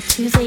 Show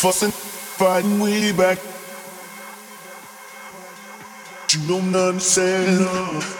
Fussing, fighting way back. You don't understand. Is